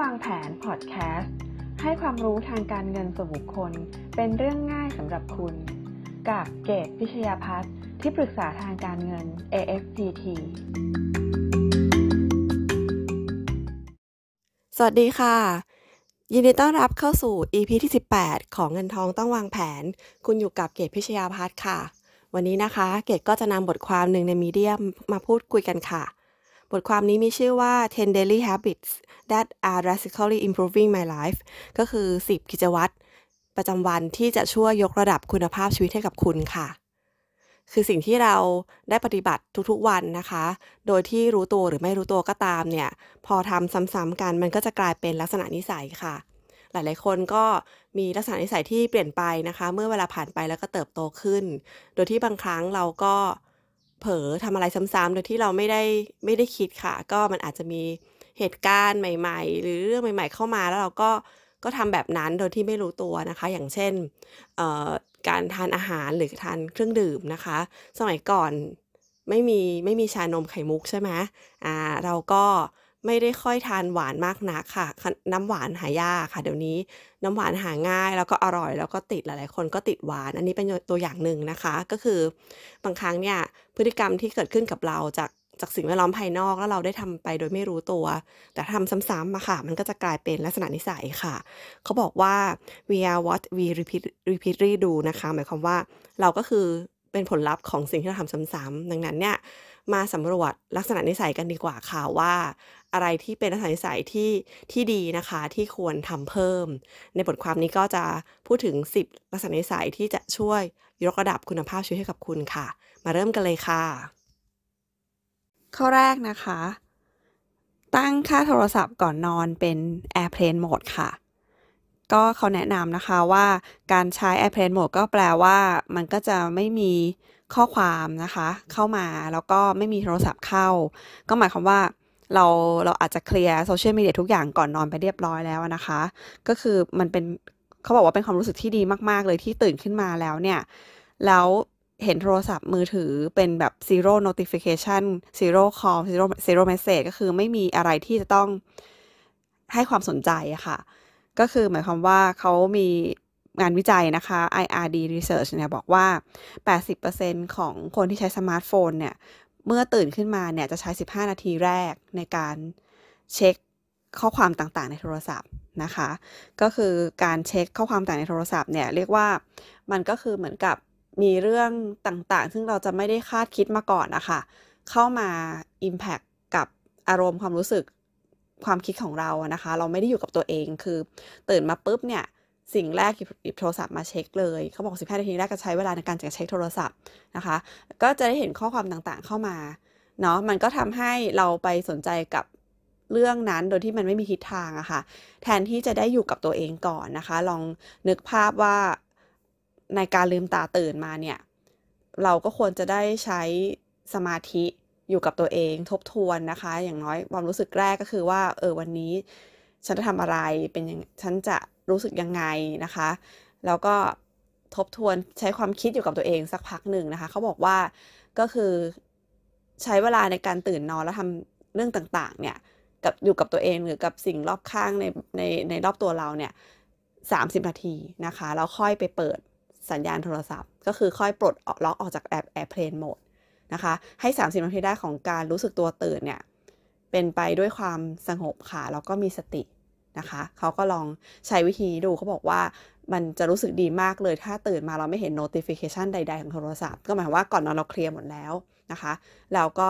วางแผนพอดแคสต์ให้ความรู้ทางการเงินส่วนบุคคล เป็นเรื่องง่ายสำหรับคุณ กับเกตพิชยาพัฒน์ที่ปรึกษาทางการเงิน AFPT สวัสดีค่ะ ยินดีต้อนรับเข้าสู่ EP ที่ 18 ของเงินทองต้องวางแผน คุณอยู่กับเกตพิชยาพัฒน์ค่ะ วันนี้นะคะ เกตก็จะนำบทความหนึ่งในมีเดียมมาพูดคุยกันค่ะ บทความนี้มีชื่อว่า 10 daily habits that are drastically improving my life ก็คือ 10 กิจวัตรประจำวันที่จะช่วยยกระดับคุณภาพชีวิตให้กับคุณค่ะ คือสิ่งที่เราได้ปฏิบัติทุกๆวันนะคะ โดยที่รู้ตัวหรือไม่รู้ตัวก็ตามเนี่ย พอทำซ้ำๆกันมันก็จะกลายเป็นลักษณะนิสัยค่ะ หลายๆคนก็มีลักษณะนิสัยที่เปลี่ยนไปนะคะ เมื่อเวลาผ่านไปแล้วก็เติบโตขึ้น โดยที่บางครั้งเราก็ เผลอทำอะไรซ้ำๆโดยที่เราไม่ได้ไม่ได้คิดค่ะ ก็มันอาจจะมีเหตุการณ์ใหม่ ๆ หรือเรื่องใหม่ ๆ เข้ามาแล้วเราก็ก็ทำแบบนั้นโดยที่ไม่รู้ตัวนะคะ อย่างเช่นการทานอาหารหรือทานเครื่องดื่มนะคะ สมัยก่อนไม่มีไม่มีชานมไข่มุกใช่ไหมอ่าเราก็ ไม่ได้ค่อยทานหวานมากนักค่ะ น้ำหวานหายากค่ะ เดี๋ยวนี้น้ำหวานหาง่าย แล้วก็อร่อย แล้วก็ติดหลายๆ คนก็ติดหวาน อันนี้เป็นตัวอย่างหนึ่งนะคะ ก็คือบางครั้งเนี่ยพฤติกรรมที่เกิดขึ้นกับเราจากจากสิ่งแวดล้อมภายนอกแล้วเราได้ทำไปโดยไม่รู้ตัว แต่ทำซ้ำๆมาค่ะ มันก็จะกลายเป็นลักษณะนิสัยค่ะ เขาบอกว่า we are what we repeat repeat redo นะคะ หมายความว่าเราก็คือเป็นผลลัพธ์ของสิ่งที่เราทำซ้ำๆดังนั้นเนี่ยมาสำรวจลักษณะนิสัยกันดีกว่าค่ะว่า อะไรที่เป็นลักษณะนิสัยที่ที่ดีนะคะที่ควรทำเพิ่ม ในบทความนี้ก็จะพูดถึง 10 ลักษณะนิสัยที่จะช่วยยกระดับคุณภาพชีวิตให้กับคุณค่ะ มาเริ่มกันเลยค่ะ ข้อแรกนะคะ ตั้งค่าโทรศัพท์ก่อนนอนเป็น Airplane Mode ค่ะก็เขาแนะนำนะคะว่าการใช้ Airplane Mode ก็แปลว่ามันก็จะไม่มีข้อความนะคะ เข้ามาแล้วก็ไม่มีโทรศัพท์เข้า ก็หมายความว่า เราเราอาจจะเคลียร์โซเชียลมีเดียทุกอย่างก่อนนอนไปเรียบร้อยแล้วนะคะ ก็คือมันเป็นเขาบอกว่าเป็นความรู้สึกที่ดีมาก ๆ เลยที่ตื่นขึ้นมาแล้วเนี่ย แล้วเห็นโทรศัพท์มือถือเป็นแบบ zero notification zero call zero zero message ก็คือไม่มีอะไรที่จะต้องให้ความสนใจอะค่ะ ก็คือหมายความว่าเขามีงานวิจัยนะคะ IRD Research เนี่ยบอกว่า 80%ของคนที่ใช้สมาร์ทโฟนเนี่ย เมื่อตื่นขึ้นมาเนี่ยจะใช้ 15 นาทีแรกในการเช็คข้อความต่างๆ ในโทรศัพท์นะคะ ก็คือการเช็คข้อความต่างในโทรศัพท์เนี่ยเรียกว่ามันก็คือเหมือนกับมีเรื่องต่างๆ ซึ่งเราจะไม่ได้คาดคิดมาก่อนนะคะเข้ามา Impact กับอารมณ์ความรู้สึกความคิดของเรานะคะ เราไม่ได้อยู่กับตัวเองคือ ตื่นมาปุ๊บเนี่ย สิ่งแรกหยิบโทรศัพท์มาเช็คเลยเขาบอก 15 นาทีแรกก็ใช้เวลาในการจะเช็คโทรศัพท์นะคะ ก็จะได้เห็นข้อความต่างๆเข้ามาเนาะมันก็ทำให้เราไปสนใจกับเรื่องนั้นโดยที่มันไม่มีทิศทางอะคะ่ะ แทนที่จะได้อยู่กับตัวเองก่อนนะคะ ลองนึกภาพว่าในการลืมตาตื่นมาเนี่ย เราก็ควรจะได้ใช้สมาธิอยู่กับตัวเองทบทวนนะคะ อย่างน้อยความรู้สึกแรกก็คือว่า เออวันนี้ ฉันจะทำอะไรเป็นยังฉันจะ รู้สึกยังไงนะคะ แล้วก็ทบทวนใช้ความคิดอยู่กับตัวเองสักพักหนึ่งนะคะเขาบอกว่าก็คือใช้เวลาในการตื่นนอนแล้วทำเรื่องต่างๆ เนี่ยกับอยู่กับตัวเองหรือกับสิ่งรอบข้างในในในรอบตัวเราเนี่ยสามสิบนาทีนะคะแล้วค่อยไปเปิดสัญญาณโทรศัพท์ ก็คือค่อยปลดล็อกออกจากแอปแอร์เพลนโหมดนะคะ ให้ 30 นาทีได้ของการรู้สึกตัวตื่นเนี่ย เป็นไปด้วยความสงบค่ะ แล้วก็มีสติ นะคะเขาก็ลองใช้วิธีดูเขาบอกว่ามันจะรู้สึกดีมากเลยถ้าตื่นมาเราไม่เห็น notification ใด ๆ ของโทรศัพท์ ก็หมายว่าก่อนนอนเราเคลียร์หมดแล้วนะคะ แล้วก็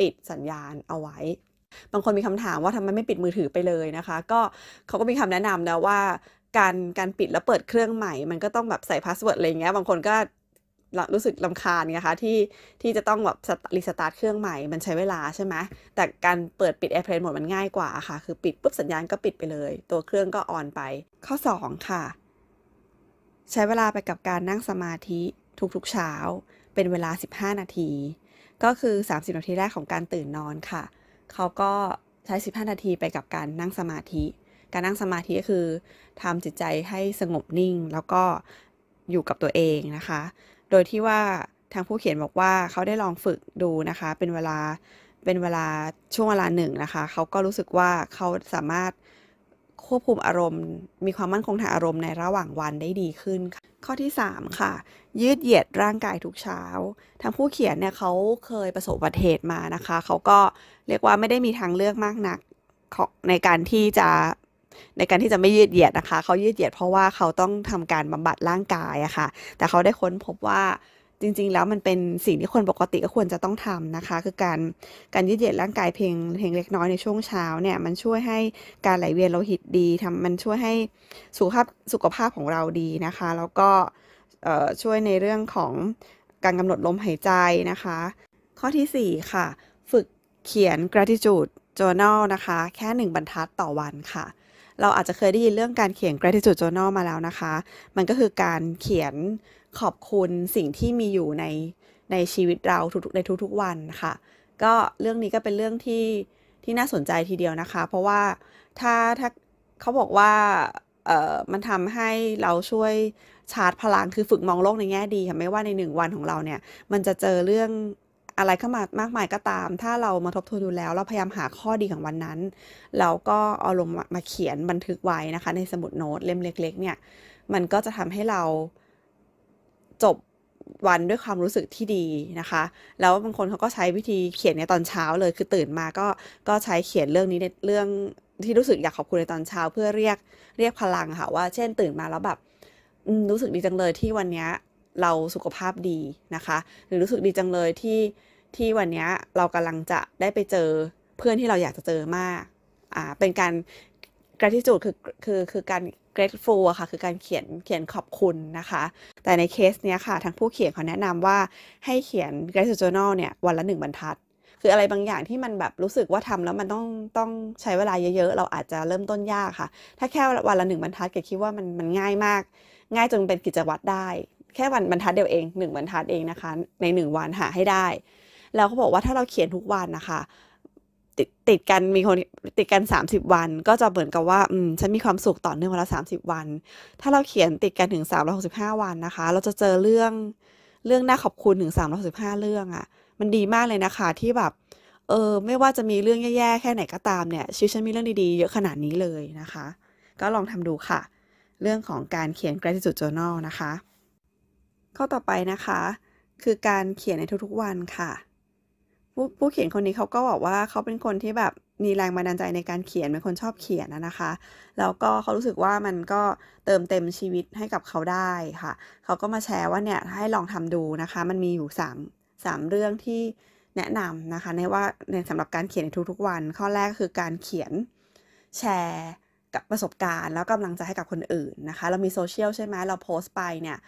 ปิดสัญญาณเอาไว้ บางคนมีคำถามว่าทำไมไม่ปิดมือถือไปเลยนะคะ ก็เขาก็มีคำแนะนำนะว่าการการปิดแล้วเปิดเครื่องใหม่ มันก็ต้องแบบใส่ password อะไรเงี้ย บางคนก็ รู้สึกรำคาญไงคะที่ที่จะต้องแบบรีสตาร์ทเครื่องใหม่มันใช้เวลาใช่ไหมแต่การเปิดปิด Airplane หมดมันง่ายกว่าค่ะ คือปิดปุ๊บสัญญาณก็ปิดไปเลย ตัวเครื่องก็ออนไป ข้อ 2 ค่ะ ใช้เวลาไปกับการนั่งสมาธิทุกๆเช้า เป็นเวลา 15 นาที ก็คือ 30 นาทีแรกของการตื่นนอนค่ะ เขาก็ใช้ 15 นาทีไปกับการนั่งสมาธิ การนั่งสมาธิก็คือทำจิตใจให้สงบนิ่งแล้วก็อยู่กับตัวเองนะคะ โดยที่ว่าทางผู้เขียนบอกว่าเขาได้ลองฝึกดูนะคะ เป็นเวลาเป็นเวลาช่วงเวลาหนึ่งนะคะ เขาก็รู้สึกว่าเขาสามารถควบคุมอารมณ์ มีความมั่นคงทางอารมณ์ในระหว่างวันได้ดีขึ้นค่ะข้อที่ 3 ค่ะ ยืดเหยียดร่างกายทุกเช้า ทางผู้เขียนเนี่ยเขาเคยประสบอุบัติเหตุมานะคะ เขาก็เรียกว่าไม่ได้มีทางเลือกมากนักในการที่จะ ในการที่จะไม่ยืดเหยียดนะคะ เขายืดเหยียดเพราะว่าเขาต้องทำการบำบัดร่างกายอะค่ะ แต่เขาได้ค้นพบว่าจริง ๆ แล้วมันเป็นสิ่งที่คนปกติก็ควรจะต้องทำนะคะ คือการการยืดเหยียดร่างกายเพียงเพียงเล็กน้อยในช่วงเช้าเนี่ยมันช่วยให้การไหลเวียนโลหิตดีทำมันช่วยให้สุขภาพสุขภาพของเราดีนะคะ แล้วก็ช่วยในเรื่องของการกำหนดลมหายใจนะคะ ข้อที่ 4 ค่ะ ฝึกเขียน gratitude journal นะคะ แค่ 1 บรรทัดต่อวันค่ะ เราอาจจะเคยได้ยินเรื่องการเขียน gratitude journal มาแล้วนะคะ มันก็คือการเขียนขอบคุณสิ่งที่มีอยู่ในในชีวิตเราทุกๆในทุกๆวันค่ะ ก็เรื่องนี้ก็เป็นเรื่องที่ที่น่าสนใจทีเดียวนะคะ เพราะว่าถ้าถ้าเขาบอกว่าเอ่อมันทำให้เราช่วยชาร์จพลังคือฝึกมองโลกในแง่ดีค่ะไม่ว่าในหนึ่งวันของเราเนี่ย มันจะเจอเรื่อง อะไรเข้ามามากมายก็ตาม ถ้าเรามาทบทวนดูแล้ว เราพยายามหาข้อดีของวันนั้น แล้วก็เอาลงมาเขียนบันทึกไว้นะคะ ในสมุดโน้ตเล่มเล็ก ๆ เนี่ย มันก็จะทำให้เราจบวันด้วยความรู้สึกที่ดีนะคะ แล้วบางคนเขาก็ใช้วิธีเขียนในตอนเช้าเลย คือตื่นมาก็ก็ใช้เขียนเรื่องนี้ในเรื่องที่รู้สึกอยากขอบคุณในตอนเช้าเพื่อเรียกเรียกพลังค่ะว่า เช่นตื่นมาแล้วแบบรู้สึกดีจังเลยที่วันนี้ เราสุขภาพดีนะคะ หรือรู้สึกดีจังเลยที่ที่วันนี้เรากำลังจะได้ไปเจอเพื่อนที่เราอยากจะเจอมากอ่าเป็นการ gratitude คือคือคือการ grateful อะค่ะคือการเขียนเขียนขอบคุณนะคะ แต่ในเคสเนี้ยค่ะทางผู้เขียนเขาแนะนำว่าให้เขียน gratitude journal เนี่ยวันละหนึ่งบรรทัด คืออะไรบางอย่างที่มันแบบรู้สึกว่าทำแล้วมันต้องต้องใช้เวลาเยอะๆ เราอาจจะเริ่มต้นยากค่ะ ถ้าแค่วันละหนึ่งบรรทัดเกดคิดว่ามันมันง่ายมาก ง่ายจนเป็นกิจวัตรได้ แค่วันบรรทัดเดียวเองหนึ่งบรรทัดเองนะคะ ในหนึ่งวันหาให้ได้ แล้วเขาบอกว่าถ้าเราเขียนทุกวันนะคะติดติดกันมีคนติดกัน 30 วัน ก็จะเหมือนกับว่าอืมฉันมีความสุขต่อเนื่องวันละ30 วัน ถ้าเราเขียนติดกันถึง 365 วันนะคะ เราจะเจอเรื่องเรื่องน่าขอบคุณถึง 365 เรื่องอะ่ะ มันดีมากเลยนะคะที่แบบเออไม่ว่าจะมีเรื่องแย่ๆแค่ไหนก็ตามเนี่ยชีวิตฉันมีเรื่องดีๆ เยอะขนาดนี้เลยนะคะ ก็ลองทำดูค่ะ เรื่องของการเขียน gratitude journal นะคะ ข้อต่อไปนะคะ คือการเขียนในทุกๆวันค่ะ ผู้ผู้เขียนคนนี้เขาก็บอกว่าเขาเป็นคนที่แบบมีแรงบันดาลใจในการเขียนเป็นคนชอบเขียนนะคะ แล้วก็เขารู้สึกว่ามันก็เติมเต็มชีวิตให้กับเขาได้ค่ะ เขาก็มาแชร์ว่าเนี่ยให้ลองทำดูนะคะ มันมีอยู่3 3เรื่องที่แนะนำนะคะในว่าในสำหรับการเขียนในทุกๆวัน ข้อแรกคือการเขียนแชร์กับประสบการณ์ แล้วกำลังใจให้กับคนอื่นนะคะ เรามีโซเชียลใช่ไหมเราโพสต์ไปเนี่ย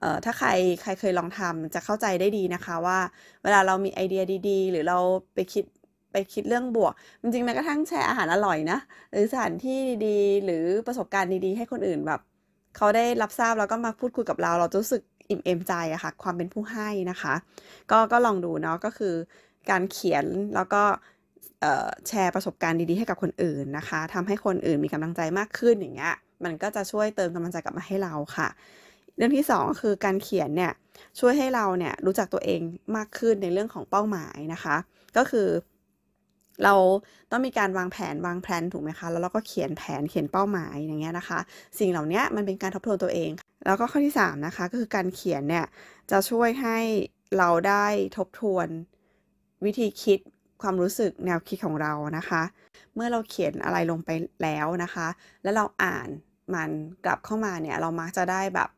เอ่อถ้าใครใครเคยลองทำจะเข้าใจได้ดีนะคะว่า เวลาเรามีไอเดียดี ๆ หรือเราไปคิดไปคิดเรื่องบวก จริงๆแม้กระทั่งแชร์อาหารอร่อยนะ หรือสถานที่ดีๆ หรือประสบการณ์ดีๆ ให้คนอื่นแบบ เขาได้รับทราบแล้วก็มาพูดคุยกับเรา เราจะรู้สึกอิ่มเอมใจอะค่ะ ความเป็นผู้ให้นะคะ ก็ก็ลองดูเนาะก็คือการเขียนแล้วก็แชร์ประสบการณ์ดีๆให้กับคนอื่นนะคะทำให้คนอื่นมีกำลังใจมากขึ้นอย่างเงี้ยมันก็จะช่วยเติมกำลังใจกลับมาให้เราค่ะ เรื่องที่2ก็คือการเขียนเนี่ยช่วยให้เราเนี่ยรู้จักตัวเองมากขึ้นในเรื่องของเป้าหมายนะคะ ก็คือเราต้องมีการวางแผนวางแผนถูกไหมคะ แล้วเราก็เขียนแผนเขียนเป้าหมายอย่างเงี้ยนะคะ สิ่งเหล่านี้มันเป็นการทบทวนตัวเอง แล้วก็ข้อที่ 3 นะคะ ก็คือการเขียนเนี่ยจะช่วยให้เราได้ทบทวนวิธีคิดความรู้สึกแนวคิดของเรานะคะ เมื่อเราเขียนอะไรลงไปแล้วนะคะ แล้วเราอ่านมันกลับเข้ามาเนี่ยเรามักจะได้แบบ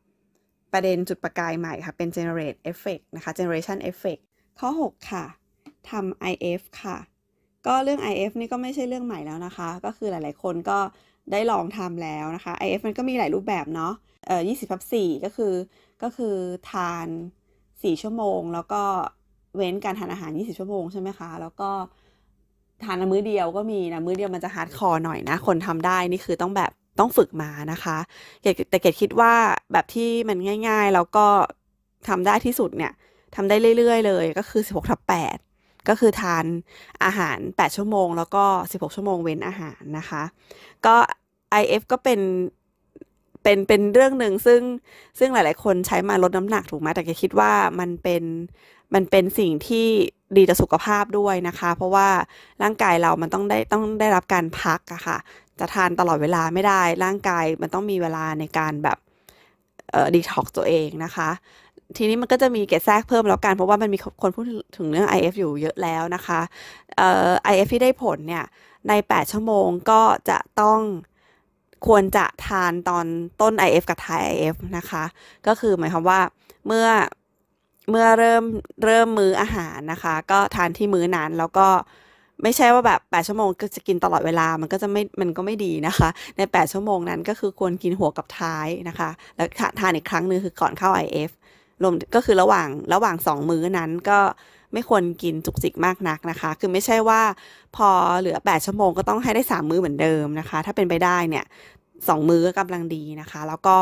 ประเด็นจุดประกายใหม่ค่ะ เป็น generate effect นะคะ generation effect ข้อ 6 ค่ะทำ IF ค่ะ ก็เรื่อง IF นี่ก็ไม่ใช่เรื่องใหม่แล้วนะคะ ก็คือหลายๆคนก็ได้ลองทำแล้วนะคะ IF มันก็มีหลายรูปแบบเนาะเอ่อ20ทับ4ก็คือก็คือทาน 4 ชั่วโมง แล้วก็เว้นการทานอาหาร 20 ชั่วโมงใช่ไหมคะ แล้วก็ทานมื้อเดียวก็มีนะ มื้อเดียวมันจะ hardcore หน่อยนะ คนทำได้นี่คือต้องแบบ ต้องฝึกมานะคะแต่เกดคิดว่าแบบที่มันง่าย ๆ แล้วก็ทำได้ที่สุดเนี่ยทำได้เรื่อย ๆ เลยก็คือ 16ทับ8ก็คือทานอาหาร 8 ชั่วโมง แล้วก็ 16 ชั่วโมงเว้นอาหารนะคะ ก็ IF ก็เป็นเป็นเป็นเรื่องหนึ่งซึ่งซึ่งหลาย ๆ คนใช้มาลดน้ำหนักถูกไหมแต่แกคิดว่ามันเป็นมันเป็นสิ่งที่ดีต่อสุขภาพด้วยนะคะ เพราะว่าร่างกายเรามันต้องได้ต้องได้รับการพักอะค่ะ จะทานตลอดเวลาไม่ได้ ร่างกายมันต้องมีเวลาในการแบบเอ่อดีท็อกตัวเองนะคะ ทีนี้มันก็จะมีเกตแทรกเพิ่มแล้วกัน เพราะว่ามันมีคนพูดถึงเรื่อง IF อยู่เยอะแล้วนะคะเอ่อ IF ที่ได้ผลเนี่ย ใน 8 ชั่วโมงก็จะต้องควรจะทานตอนต้น IF กับท้าย IF นะคะ ก็คือหมายความว่าเมื่อเมื่อเริ่มเริ่มมื้ออาหารนะคะ ก็ทานที่มื้อนั้นแล้วก็ ไม่ใช่ว่าแบบ 8 ชั่วโมงก็จะกินตลอดเวลา มันก็จะไม่ มันก็ไม่ดีนะคะ ใน 8 ชั่วโมงนั้นก็คือควรกินหัวกับท้ายนะคะ แล้วทานอีกครั้งนึงคือก่อนเข้า IF รวมก็คือระหว่างระหว่าง 2 มื้อนั้นก็ไม่ควรกินจุกจิกมากนักนะคะ คือไม่ใช่ว่าพอเหลือ 8 ชั่วโมงก็ต้องให้ได้ 3 มื้อเหมือนเดิมนะคะ ถ้าเป็นไปได้เนี่ย สองมื้อกำลังดีนะคะ แล้วก็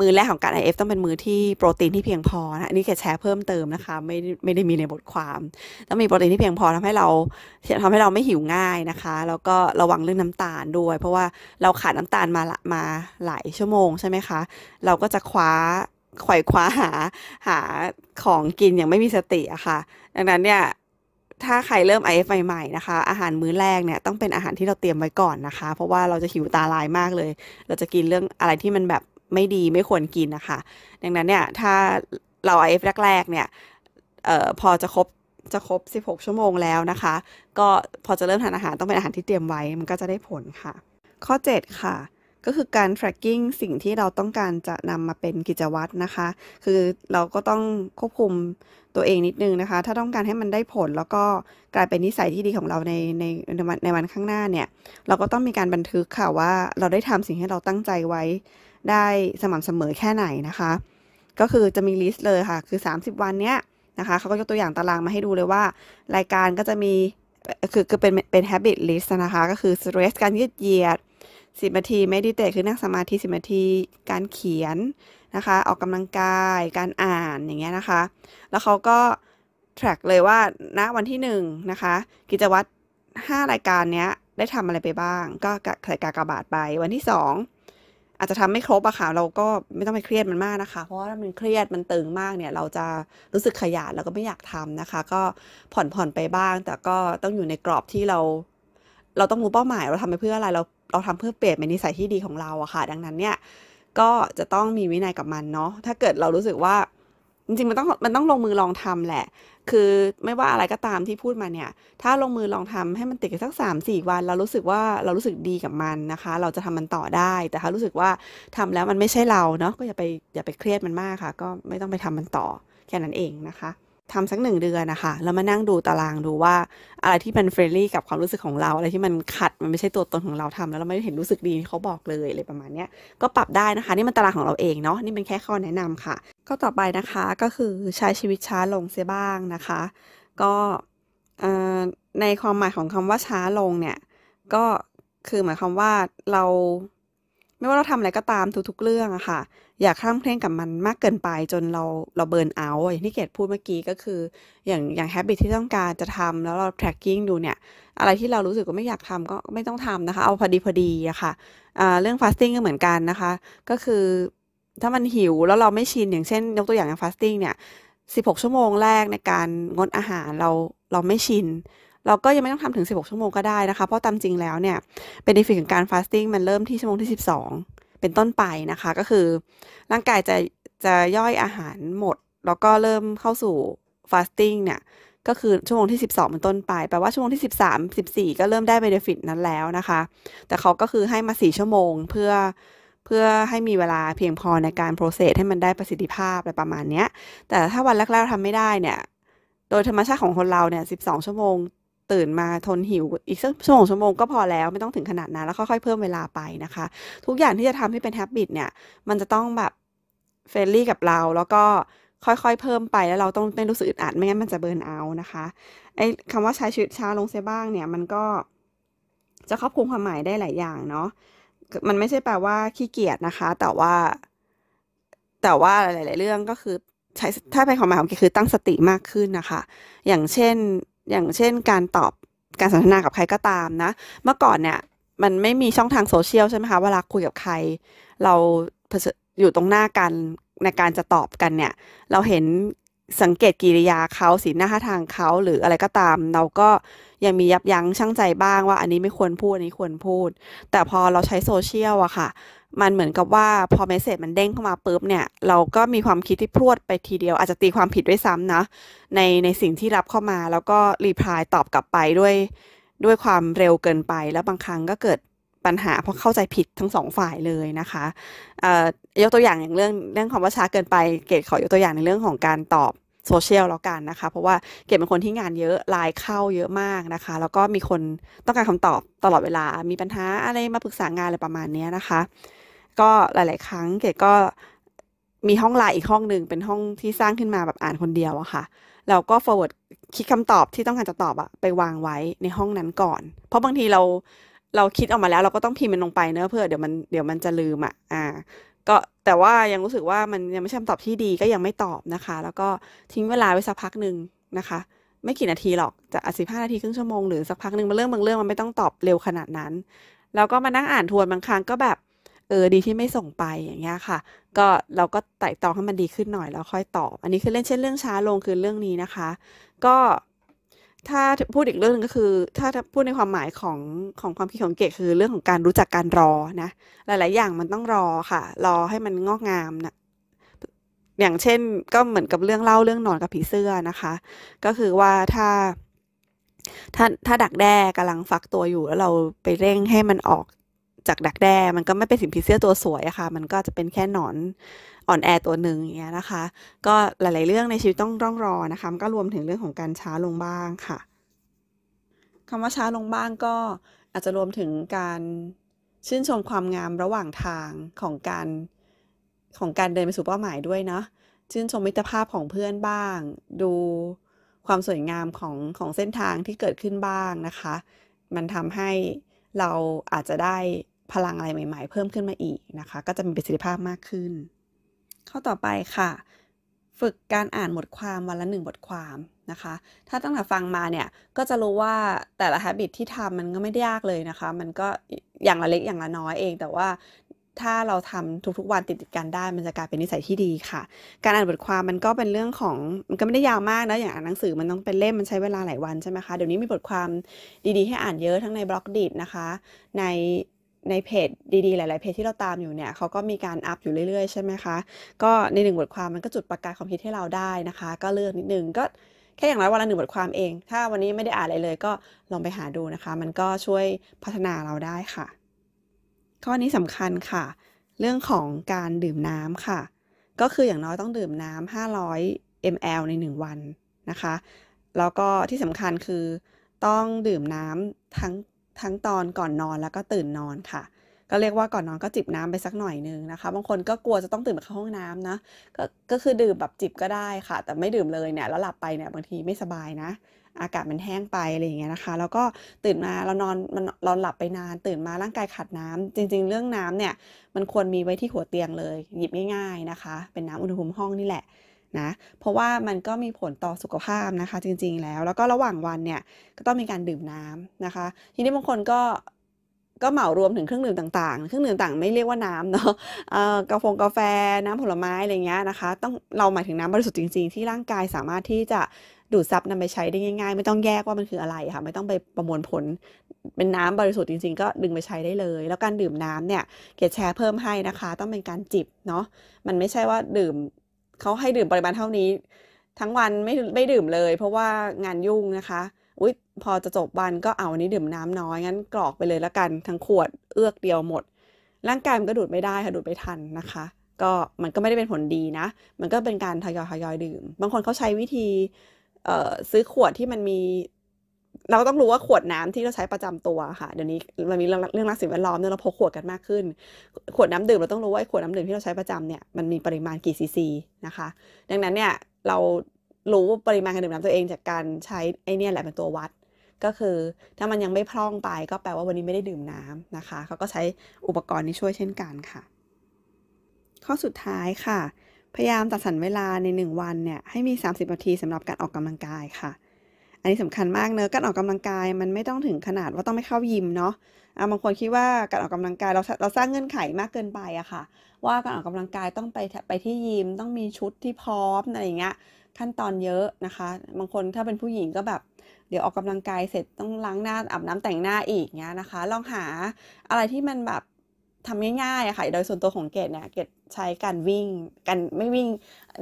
มือแรกของการ IF ต้องเป็นมือที่โปรตีนที่เพียงพอนะอันนี้แค่แชร์เพิ่มเติมนะคะ ไม่ไม่ได้มีในบทความต้องมีโปรตีนที่เพียงพอทำให้เราทำให้เราไม่หิวง่ายนะคะ แล้วก็ระวังเรื่องน้ำตาลด้วย เพราะว่าเราขาดน้ำตาลมาละมาหลายชั่วโมงใช่ไหมคะ เราก็จะคว้าไขว่คว้าหาหาของกินอย่างไม่มีสติอะค่ะ ดังนั้นเนี่ย ถ้าใครเริ่ม IF ใหม่ๆนะคะ อาหารมื้อแรกเนี่ยต้องเป็นอาหารที่เราเตรียมไว้ก่อนนะคะ เพราะว่าเราจะหิวตาลายมากเลย เราจะกินเรื่องอะไรที่มันแบบไม่ดีไม่ควรกินนะคะ ดังนั้นเนี่ยถ้าเรา IF แรกๆเนี่ยออพอจะครบจะครบ 16 ชั่วโมงแล้วนะคะ ก็พอจะเริ่มทานอาหารต้องเป็นอาหารที่เตรียมไว้มันก็จะได้ผลค่ะ ข้อ 7 ค่ะ ก็คือการ tracking สิ่งที่เราต้องการจะนำมาเป็นกิจวัตรนะคะ คือเราก็ต้องควบคุมตัวเองนิดนึงนะคะ ถ้าต้องการให้มันได้ผลแล้วก็กลายเป็นนิสัยที่ดีของเราในในในวันในวันข้างหน้าเนี่ย เราก็ต้องมีการบันทึกค่ะว่าเราได้ทำสิ่งที่เราตั้งใจไว้ได้สม่ำเสมอแค่ไหนนะคะ ก็คือจะมีลิสต์เลยค่ะ คือ 30 วันเนี้ยนะคะเขาก็ยกตัวอย่างตารางมาให้ดูเลยว่า รายการก็จะมีคือคือเป็นเป็น habit list นะคะ ก็คือ stress การยืดเยียด 10นาที meditate คือนั่งสมาธิ10นาที การเขียนนะคะ ออกกำลังกาย การอ่านอย่างเงี้ยนะคะ แล้วเขาก็ track เลยว่าณวันที่1นนะคะ กิจวัตร 5 รายการเนี้ยได้ทำอะไรไปบ้าง ก็ใส่กากบาทไป วันที่ 2 อาจจะทำไม่ครบอะค่ะ เราก็ไม่ต้องไปเครียดมันมากนะคะ เพราะว่าถ้ามันเครียดมันตึงมากเนี่ย เราจะรู้สึกขยาดแล้วก็ไม่อยากทำนะคะ ก็ผ่อนผ่อนไปบ้าง แต่ก็ต้องอยู่ในกรอบที่เรา เราต้องรู้เป้าหมายเราทำไปเพื่ออะไรเรา เราทำเพื่อเปลี่ยนเป็นนิสัยที่ดีของเราอะค่ะ ดังนั้นเนี่ยก็จะต้องมีวินัยกับมันเนาะถ้าเกิดเรารู้สึกว่าจริงๆมันต้องมันต้องลงมือลองทำแหละ คือไม่ว่าอะไรก็ตามที่พูดมาเนี่ย ถ้าลงมือลองทำให้มันติดกันสักสามสี่วัน เรารู้สึกว่าเรารู้สึกดีกับมันนะคะ เราจะทำมันต่อได้ แต่ถ้ารู้สึกว่าทำแล้วมันไม่ใช่เราเนาะก็อย่าไปอย่าไปเครียดมันมากค่ะ ก็ไม่ต้องไปทำมันต่อแค่นั้นเองนะคะ ทำสักหนึ่งเดือนนะคะ แล้วมานั่งดูตารางดูว่า อะไรที่มัน friendly กับความรู้สึกของเรา อะไรที่มันขัดมันไม่ใช่ตัวตนของเราทำแล้วเราไม่เห็นรู้สึกดีที่เขาบอกเลยอะไรประมาณนี้ก็ปรับได้นะคะ นี่มันตารางของเราเองเนาะนี่เป็นแค่ข้อแนะนำค่ะ ก็ต่อไปนะคะก็คือใช้ชีวิตช้าลงเสียบ้างนะคะ ก็ในความหมายของคำว่าช้าลงเนี่ยก็คือหมายความว่าเรา ไม่ว่าเราทำอะไรก็ตามทุกๆเรื่องอะค่ะ อย่าคลั่งเคร่งกับมันมากเกินไปจนเราเราเบิร์นเอาอย่างที่เกดพูดเมื่อกี้ก็คือ อย่างอย่างแฮบิตที่ต้องการจะทำแล้วเรา tracking ดูเนี่ย อะไรที่เรารู้สึกว่าไม่อยากทำก็ไม่ต้องทำนะคะ เอาพอดีพอดีอะค่ะะเรื่อง fasting ก็เหมือนกันนะคะ ก็คือถ้ามันหิวแล้วเราไม่ชินอย่างเช่น ยกตัวอย่างอย่าง fasting เนี่ย16 ชั่วโมงแรกในการงดอาหารเราเราไม่ชิน เราก็ยังไม่ต้องทำถึง 16 ชั่วโมงก็ได้นะคะ เพราะตามจริงแล้วเนี่ย benefit ของการ fasting มันเริ่มที่ชั่วโมงที่ 12 เป็นต้นไปนะคะ ก็คือ ร่างกายจะจะย่อยอาหารหมด แล้วก็เริ่มเข้าสู่ fasting เนี่ยก็คือชั่วโมงที่ 12 เป็นต้นไป แปลว่าชั่วโมงที่ 13 14 ก็เริ่มได้ benefit นั้นแล้วนะคะ แต่เขาก็คือให้มา 4 ชั่วโมงเพื่อเพื่อให้มีเวลาเพียงพอในการ process ให้มันได้ประสิทธิภาพอะไรประมาณนี้แต่ถ้าวันแรกๆทำไม่ได้เนี่ย โดยธรรมชาติของคนเราเนี่ย 12 ชั่วโมง ตื่นมาทนหิวอีกสักชั่วโมงชั่วโมงก็พอแล้วไม่ต้องถึงขนาดนั้นแล้วค่อยๆเพิ่มเวลาไปนะคะ ทุกอย่างที่จะทำให้เป็น habit เนี่ย มันจะต้องแบบ friendly กับเราแล้วก็ค่อยๆ เพิ่มไปแล้วเราต้องไม่รู้สึกอึดอัดไม่งั้นมันจะ burn out นะคะไอ้คำว่าใช้ชีวิตช้าลงเสียบ้างเนี่ยมันก็จะครอบคลุมความหมายได้หลายอย่างเนาะมันไม่ใช่แปลว่าขี้เกียจนะคะ แต่ว่า แต่ว่าหลาย ๆ เรื่องก็คือใช้ถ้าเป็นความหมายของคือตั้งสติมากขึ้นนะคะ อย่างเช่น อย่างเช่นการตอบการสนทนากับใครก็ตามนะ เมื่อก่อนเนี่ยมันไม่มีช่องทางโซเชียลใช่ไหมคะเวลาคุยกับใคร เราอยู่ตรงหน้ากันในการจะตอบกันเนี่ย เราเห็นสังเกตกิริยาเขาสีหน้าท่าทางเขาหรืออะไรก็ตาม เราก็ ยังมียับยั้งชั่งใจบ้างว่าอันนี้ไม่ควรพูดอันนี้ควรพูด แต่พอเราใช้โซเชียลอะค่ะ มันเหมือนกับว่าพอเมสเซจมันเด้งเข้ามาปุ๊บเนี่ย เราก็มีความคิดที่พรวดไปทีเดียว อาจจะตีความผิดด้วยซ้ำนะ ในในสิ่งที่รับเข้ามา แล้วก็รีプライตอบกลับไปด้วยด้วยความเร็วเกินไป แล้วบางครั้งก็เกิดปัญหาเพราะเข้าใจผิดทั้งสองฝ่ายเลยนะคะยกตัวอย่างอย่างเรื่องเรื่องคำว่าช้าเกินไป เกดขอยกตัวอย่างในเรื่องของการตอบ โซเชียลแล้วกันนะคะ เพราะว่าเกดเป็นคนที่งานเยอะไลน์เข้าเยอะมากนะคะ แล้วก็มีคนต้องการคำตอบตลอดเวลา มีปัญหาอะไรมาปรึกษางานอะไรประมาณนี้นะคะ ก็หลาย ๆ ครั้งเกดก็มีห้องไลน์อีกห้องหนึ่งเป็นห้องที่สร้างขึ้นมาแบบอ่านคนเดียวอะค่ะเราก็ forward คิดคำตอบที่ต้องการจะตอบอะไปวางไว้ในห้องนั้นก่อน เพราะบางทีเราเราคิดออกมาแล้วเราก็ต้องพิมพ์มันลงไปเนอะเพื่อเดี๋ยวมันเดี๋ยวมันจะลืมอะอ่า ก็แต่ว่ายังรู้สึกว่ามันยังไม่ใช่คำตอบที่ดีก็ยังไม่ตอบนะคะ แล้วก็ทิ้งเวลาไว้สักพักหนึ่งนะคะ ไม่กี่นาทีหรอกจะสิบห้านาทีครึ่งชั่วโมงหรือสักพักหนึ่งมาเรื่องบางเรื่องมันไม่ต้องตอบเร็วขนาดนั้น แล้วก็มานั่งอ่านทวนบางครั้งก็แบบเออดีที่ไม่ส่งไปอย่างเงี้ยค่ะ ก็เราก็ไต่ตองให้มันดีขึ้นหน่อยแล้วค่อยตอบ อันนี้คือเล่นเช่นเรื่องช้าลงคือเรื่องนี้นะคะ ก็ ถ้าพูดอีกเรื่องนึงก็คือ ถ้าพูดในความหมายของของความคิดของเกดคือเรื่องของการรู้จักการรอนะ หลาย ๆ อย่างมันต้องรอค่ะ รอให้มันงอกงามนะอย่างเช่นก็เหมือนกับเรื่องเล่าเรื่องนอนกับผีเสื้อนะคะ ก็คือว่าถ้าถ้าถ้าดักแด้กำลังฟักตัวอยู่แล้วเราไปเร่งให้มันออกจากดักแด้มันก็ไม่เป็นสิ่งผีเสื้อตัวสวยอะค่ะ มันก็จะเป็นแค่หนอน อ่อนแอตัวหนึ่งอย่างเงี้ยนะคะ ก็หลาย ๆ เรื่องในชีวิตต้องต้องรอนะคะก็รวมถึงเรื่องของการช้าลงบ้างค่ะคำว่าช้าลงบ้างก็อาจจะรวมถึงการชื่นชมความงามระหว่างทางของการของการเดินไปสู่เป้าหมายด้วยเนาะชื่นชมมิตรภาพของเพื่อนบ้าง ดูความสวยงามของของเส้นทางที่เกิดขึ้นบ้างนะคะ มันทำให้เราอาจจะได้พลังอะไรใหม่ ๆ เพิ่มขึ้นมาอีกนะคะ ก็จะมีประสิทธิภาพมากขึ้น ข้อต่อไปค่ะ ฝึกการอ่านบทความวันละหนึ่งบทความนะคะ ถ้าตั้งแต่ฟังมาเนี่ย ก็จะรู้ว่าแต่ละ habit ที่ทำมันก็ไม่ได้ยากเลยนะคะ มันก็อย่างละเล็กอย่างละน้อยเอง แต่ว่าถ้าเราทำทุกๆวันติดๆกันได้ มันจะกลายเป็นนิสัยที่ดีค่ะ การอ่านบทความมันก็เป็นเรื่องของมันก็ไม่ได้ยาวมากนะอย่างอ่านหนังสือมันต้องเป็นเล่มมันใช้เวลาหลายวันใช่ไหมคะเดี๋ยวนี้มีบทความดีๆให้อ่านเยอะทั้งในบล็อกดินะคะ ใน ในเพจดีๆ หลาย ๆ เพจที่เราตามอยู่เนี่ยเขาก็มีการอัพอยู่เรื่อย ๆ ใช่ไหมคะ ก็ในหนึ่งบทความมันก็จุดประกายความคิดให้เราได้นะคะ ก็เลือกนิดนึงก็แค่อย่างน้อยวันละหนึ่งบทความเอง ถ้าวันนี้ไม่ได้อ่านอะไรเลย ก็ลองไปหาดูนะคะ มันก็ช่วยพัฒนาเราได้ค่ะ ข้อนี้สำคัญค่ะ เรื่องของการดื่มน้ำค่ะ ก็คืออย่างน้อยต้องดื่มน้ำ500 ml ใน 1 วันนะคะ แล้วก็ที่สำคัญคือต้องดื่มน้ำทั้ง ทั้งตอนก่อนนอนแล้วก็ตื่นนอนค่ะ ก็เรียกว่าก่อนนอนก็จิบน้ำไปสักหน่อยนึงนะคะ บางคนก็กลัวจะต้องตื่นไปเข้าห้องน้ำนะก็ก็คือดื่มแบบจิบก็ได้ค่ะ แต่ไม่ดื่มเลยเนี่ยแล้วหลับไปเนี่ยบางทีไม่สบายนะ อากาศมันแห้งไปอะไรอย่างเงี้ยนะคะ แล้วก็ตื่นมาเรานอนมันเราหลับไปนานตื่นมาร่างกายขาดน้ำจริง ๆ เรื่องน้ำเนี่ยมันควรมีไว้ที่หัวเตียงเลย หยิบง่าย ๆนะคะ เป็นน้ำอุณหภูมิห้องนี่แหละ นะเพราะว่ามันก็มีผลต่อสุขภาพนะคะ จริง ๆ แล้ว แล้วก็ระหว่างวันเนี่ยก็ต้องมีการดื่มน้ำนะคะ ทีนี้บางคนก็ก็เหมารวมถึงเครื่องดื่มต่างๆ เครื่องดื่มต่างไม่เรียกว่าน้ำเนาะกาแฟกาแฟ น้ำผลไม้อะไรเงี้ยนะคะ ต้องเราหมายถึงน้ำบริสุทธิ์จริง ๆ ที่ร่างกายสามารถที่จะดูดซับนำไปใช้ได้ง่าย ๆ ไม่ต้องแยกว่ามันคืออะไรค่ะ ไม่ต้องไปประมวลผล เป็นน้ำบริสุทธิ์จริง ๆ ก็ดึงไปใช้ได้เลย แล้วการดื่มน้ำเนี่ย เกดแชร์เพิ่มให้นะคะ ต้องเป็นการจิบเนาะ มันไม่ใช่ว่าดื่ม เขาให้ดื่มปริมาณเท่านี้ ทั้งวันไม่ไม่ดื่มเลย เพราะว่างานยุ่งนะคะอุ้ยพอจะจบวันก็เอาวันนี้ดื่มน้ำน้อยงั้นกรอกไปเลยละกันทั้งขวดเอื้อกเดียวหมด ร่างกายมันก็ดูดไม่ได้ค่ะดูดไม่ทันนะคะ ก็มันก็ไม่ได้เป็นผลดีนะ มันก็เป็นการทยอยทยอยดื่ม บางคนเขาใช้วิธีซื้อขวดที่มันมี เราต้องรู้ว่าขวดน้ำที่เราใช้ประจำตัวค่ะเดี๋ยวนี้มันมีเรื่องเรื่องรักสิ่งแวดล้อมเนี่ยเราพกขวดกันมากขึ้น ขวดน้ำดื่มเราต้องรู้ว่าขวดน้ำดื่มที่เราใช้ประจำเนี่ยมันมีปริมาณกี่ซีซีนะคะ ดังนั้นเนี่ยเรารู้ปริมาณการดื่มน้ำตัวเองจากการใช้ไอเนี่ยแหละเป็นตัววัด ก็คือถ้ามันยังไม่พร่องไปก็แปลว่าวันนี้ไม่ได้ดื่มน้ำนะคะเขาก็ใช้อุปกรณ์นี้ช่วยเช่นกันค่ะ ข้อสุดท้ายค่ะ พยายามตัดสรรเวลาใน 1 วันเนี่ยให้มี 30 นาทีสำหรับการออกกำลังกายค่ะ อันนี้สำคัญมากเนอะการออกกำลังกายมันไม่ต้องถึงขนาดว่าต้องไม่เข้ายิมเนาะบางคนคิดว่าการออกกำลังกายเราเราสร้างเงื่อนไขมากเกินไปอะค่ะ ว่าการออกกำลังกายต้องไปไปที่ยิมต้องมีชุดที่พร้อมอะไรอย่างเงี้ยขั้นตอนเยอะนะคะ บางคนถ้าเป็นผู้หญิงก็แบบเดี๋ยวออกกำลังกายเสร็จต้องล้างหน้าอาบน้ำแต่งหน้าอีกเงี้ยนะคะ ลองหาอะไรที่มันแบบ ทำง่ายๆอะค่ะ โดยส่วนตัวของเกดเนี่ย เกดใช้การวิ่ง กันไม่วิ่ง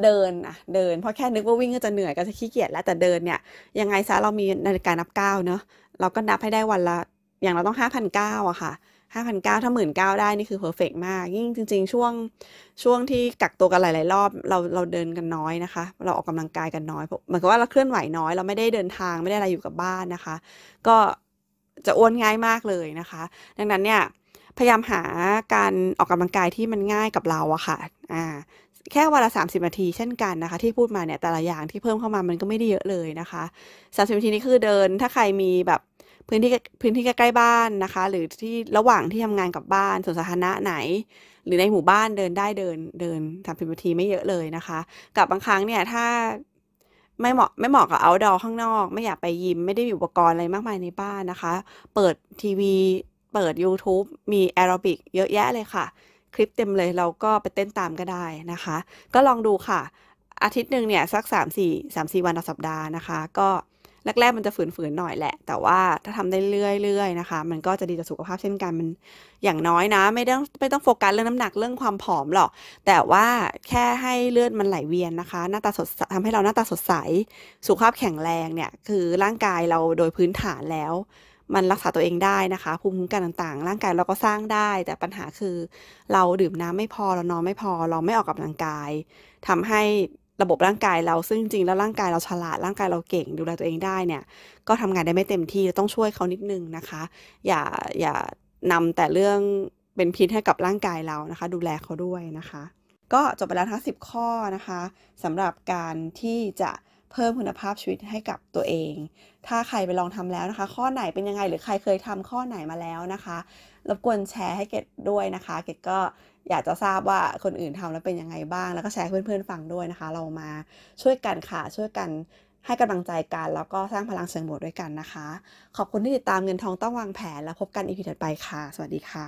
เดินอะเดิน เพราะแค่นึกว่าวิ่งก็จะเหนื่อยก็จะขี้เกียจแล้วแต่เดินเนี่ย ยังไงซะเรามีนาฬิกานับก้าวเนอะเราก็นับให้ได้วันละ อย่างเราต้องห้าพันเก้าอะค่ะห้าพันเก้าถ้าหมื่นเก้าได้นี่คือเพอร์เฟกมาก ยิ่งจริง ๆ ช่วงช่วงที่กักตัวกันหลาย ๆ รอบ เราเราเดินกันน้อยนะคะ เราออกกำลังกายกันน้อยเหมือนกับว่าเราเคลื่อนไหวน้อย เราไม่ได้เดินทางไม่ได้อะไรอยู่กับบ้านนะคะ ก็จะอ้วนง่ายมากเลยนะคะ ดังนั้นเนี่ย พยายามหาการออกกำลังกายที่มันง่ายกับเราอะค่ะอ่าแค่วันละ 30 นาทีเช่นกันนะคะ ที่พูดมาเนี่ยแต่ละอย่างที่เพิ่มเข้ามามันก็ไม่ได้เยอะเลยนะคะ 30 นาทีนี้คือเดินถ้าใครมีแบบพื้นที่พื้นที่ใกล้ๆบ้านนะคะ หรือที่ระหว่างที่ทำงานกับบ้านส่วนสาธารณะไหน หรือในหมู่บ้านเดินได้เดินเดินสามสิบนาทีไม่เยอะเลยนะคะ กับบางครั้งเนี่ยถ้าไม่เหมาะไม่เหมาะกับ outdoor ข้างนอก ไม่อยากไปยิมไม่ได้มีอุปกรณ์อะไรมากมายในบ้านนะคะ เปิดทีวี เปิด YouTube มีแอโรบิกเยอะแยะเลยค่ะ คลิปเต็มเลยเราก็ไปเต้นตามก็ได้นะคะ ก็ลองดูค่ะ อาทิตย์หนึ่งเนี่ยสัก 3 4 3 4 วันต่อสัปดาห์นะคะ ก็แรกๆมันจะฝืนๆหน่อยแหละ แต่ว่าถ้าทำได้เรื่อยๆนะคะ มันก็จะดีต่อสุขภาพเช่นกันมันอย่างน้อยนะ ไม่ต้องไม่ต้องโฟกัสเรื่องน้ำหนักเรื่องความผอมหรอก แต่ว่าแค่ให้เลือดมันไหลเวียนนะคะ หน้าตาสดทำให้เราหน้าตาสดใส สุขภาพแข็งแรงเนี่ย คือร่างกายเราโดยพื้นฐานแล้ว มันรักษาตัวเองได้นะคะ ภูมิคุ้มกันต่างๆ ร่างกายเราก็สร้างได้ แต่ปัญหาคือ เราดื่มน้ำไม่พอเรานอนไม่พอ เราไม่ออกกำลังกายทำให้ระบบร่างกายเราซึ่งจริงแล้วร่างกายเราฉลาดร่างกายเราเก่งดูแลตัวเองได้เนี่ย ก็ทำงานได้ไม่เต็มที่ต้องช่วยเขานิดนึงนะคะ อย่าอย่านำแต่เรื่องเป็นพิษให้กับร่างกายเรานะคะ ดูแลเขาด้วยนะคะ ก็จบไปแล้วทั้ง 10 ข้อนะคะสำหรับการที่จะเพิ่มคุณภาพชีวิตให้กับตัวเอง ถ้าใครไปลองทำแล้วนะคะ ข้อไหนเป็นยังไงหรือใครเคยทำข้อไหนมาแล้วนะคะรบกวนแชร์ให้เกดด้วยนะคะ เกดก็อยากจะทราบว่าคนอื่นทำแล้วเป็นยังไงบ้าง แล้วก็แชร์เพื่อนๆฟังด้วยนะคะ เรามาช่วยกันค่ะช่วยกันให้กำลังใจกัน แล้วก็สร้างพลังเชิงบวกด้วยกันนะคะ ขอบคุณที่ติดตามเงินทองต้องวางแผน แล้วพบกันอีพีถัดไปค่ะ สวัสดีค่ะ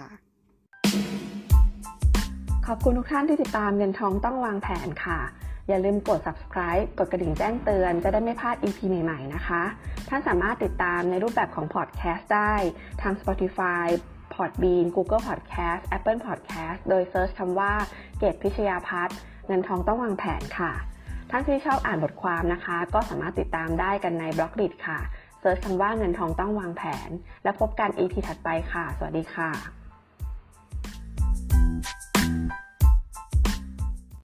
ขอบคุณทุกท่านที่ติดตามเงินทองต้องวางแผนค่ะ อย่าลืมกด subscribe กดกระดิ่งแจ้งเตือนจะได้ไม่พลาด EP ใหม่ๆ นะคะ ท่านสามารถติดตามในรูปแบบของ podcast ได้ทาง Spotify Podbean Google Podcast Apple Podcast โดยเซิร์ชคำว่าเกตพิชยาพัฒน์เงินทองต้องวางแผนค่ะ ท่านที่ชอบอ่านบทความนะคะ ก็สามารถติดตามได้กันในบล็อกดิค่ะเซิร์ชคำว่าเงินทองต้องวางแผน แล้วพบกัน EP ถัดไปค่ะ สวัสดีค่ะ